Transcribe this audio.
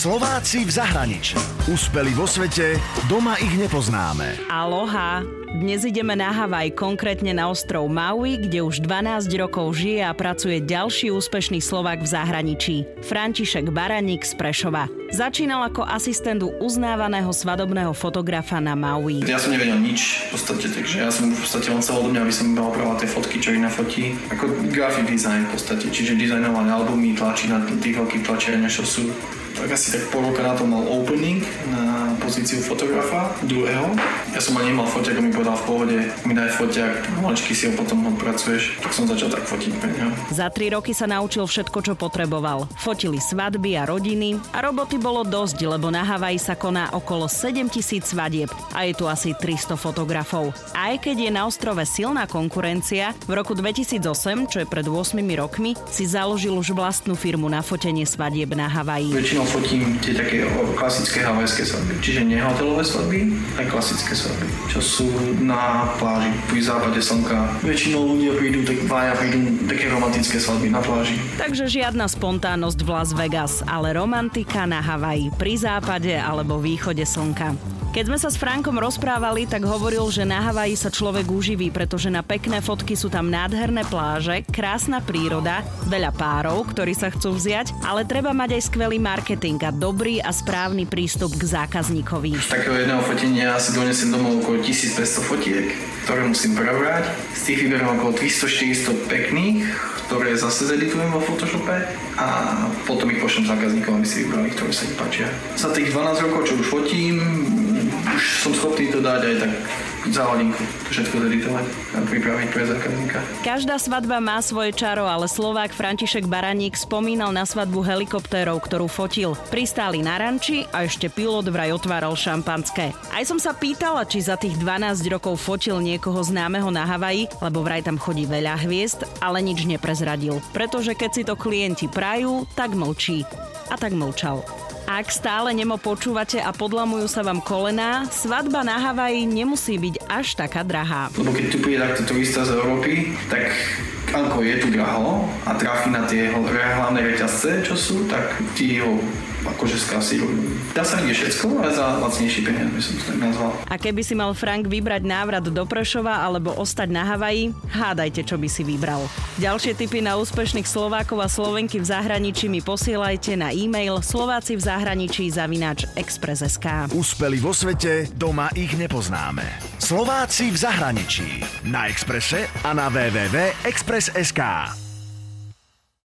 Slováci v zahraničí. Úspeli vo svete, doma ich nepoznáme. Aloha! Dnes ideme na Havaj, konkrétne na ostrov Maui, kde už 12 rokov žije a pracuje ďalší úspešný Slovak v zahraničí. František Baraník z Prešova. Začínal ako asistent uznávaného svadobného fotografa na Maui. Ja som nevedel nič v podstate, takže ja som v podstate len celé do mňa, aby som iba opravoval tie fotky, čo ich nafotí. Ako graphic design v podstate, čiže dizajnovali albumy, tlačí na tých veľkých tlačiarniach, čo sú tak asi tak pol roka na to mal opening na pozíciu fotografa druhého. Ja som ani nemal foťak a mi povedal v pohode, mi daj foťak, maličky si ho potom odpracuješ. Tak som začal tak fotiť pre neho. Za tri roky sa naučil všetko, čo potreboval. Fotili svadby a rodiny a roboty bolo dosť, lebo na Havaji sa koná okolo 7000 svadieb a je tu asi 300 fotografov. Aj keď je na ostrove silná konkurencia, v roku 2008, čo je pred 8 rokmi, si založil už vlastnú firmu na fotenie svadieb na Havaji. Väčšinou fotím tie také klasické havajské svadby, čiže nehotelové svadby, aj klasické svadby, čo sú na pláži pri západe slnka. Väčšinou ľudia prídu, tak vája prídu také romantické svadby na pláži. Takže žiadna spontánnosť v Las Vegas, ale romantika na Havaji pri západe alebo východe slnka. Keď sme sa s Frankom rozprávali, tak hovoril, že na Havaji sa človek uživí, pretože na pekné fotky sú tam nádherné pláže, krásna príroda, veľa párov, ktorí sa chcú vziať, ale treba mať aj skvelý marketing a dobrý a správny prístup k zákazníkovi. Z takého jedného fotenia si donesem domov okolo 1500 fotiek, ktoré musím prebrať. Z tých vyberám okolo 300-400 pekných, ktoré zase zeditujem vo Photoshope a potom ich pošlem zákazníkom, aby si vybrali, ktoré sa im páčia. Za tých 12 rokov, čo už fotím, už som schopný to dať aj tak za hodinku, všetko zeditovať a pripraviť pre zákazníka. Každá svadba má svoje čaro, ale Slovák František Baraník spomínal na svadbu helikoptérov, ktorú fotil. Pristáli na ranči a ešte pilot vraj otváral šampanské. Aj som sa pýtala, či za tých 12 rokov fotil niekoho známeho na Havaji, lebo vraj tam chodí veľa hviezd, ale nič neprezradil. Pretože keď si to klienti prajú, tak mlčí. A tak mlčal. Ak stále nemo počúvate a podlamujú sa vám kolená, svadba na Havaji nemusí byť až taká drahá. Lebo keď tu príde takto turista z Európy, tak ako je tu draho a trafí na tie hlavné reťazce, čo sú, tak ti ho akože skasí. Dá sa vidieť všetko, ale za lacnejší peniaz by som to tak nazval. A keby si mal Frank vybrať návrat do Prešova alebo ostať na Havaji, hádajte, čo by si vybral. Ďalšie tipy na úspešných Slovákov a Slovenky v zahraničí mi posielajte na e-mail slováci v zahraničí zavináč Express.sk. Úspeli vo svete, doma ich nepoznáme. Slováci v zahraničí. Na Exprese a na www.express.sk.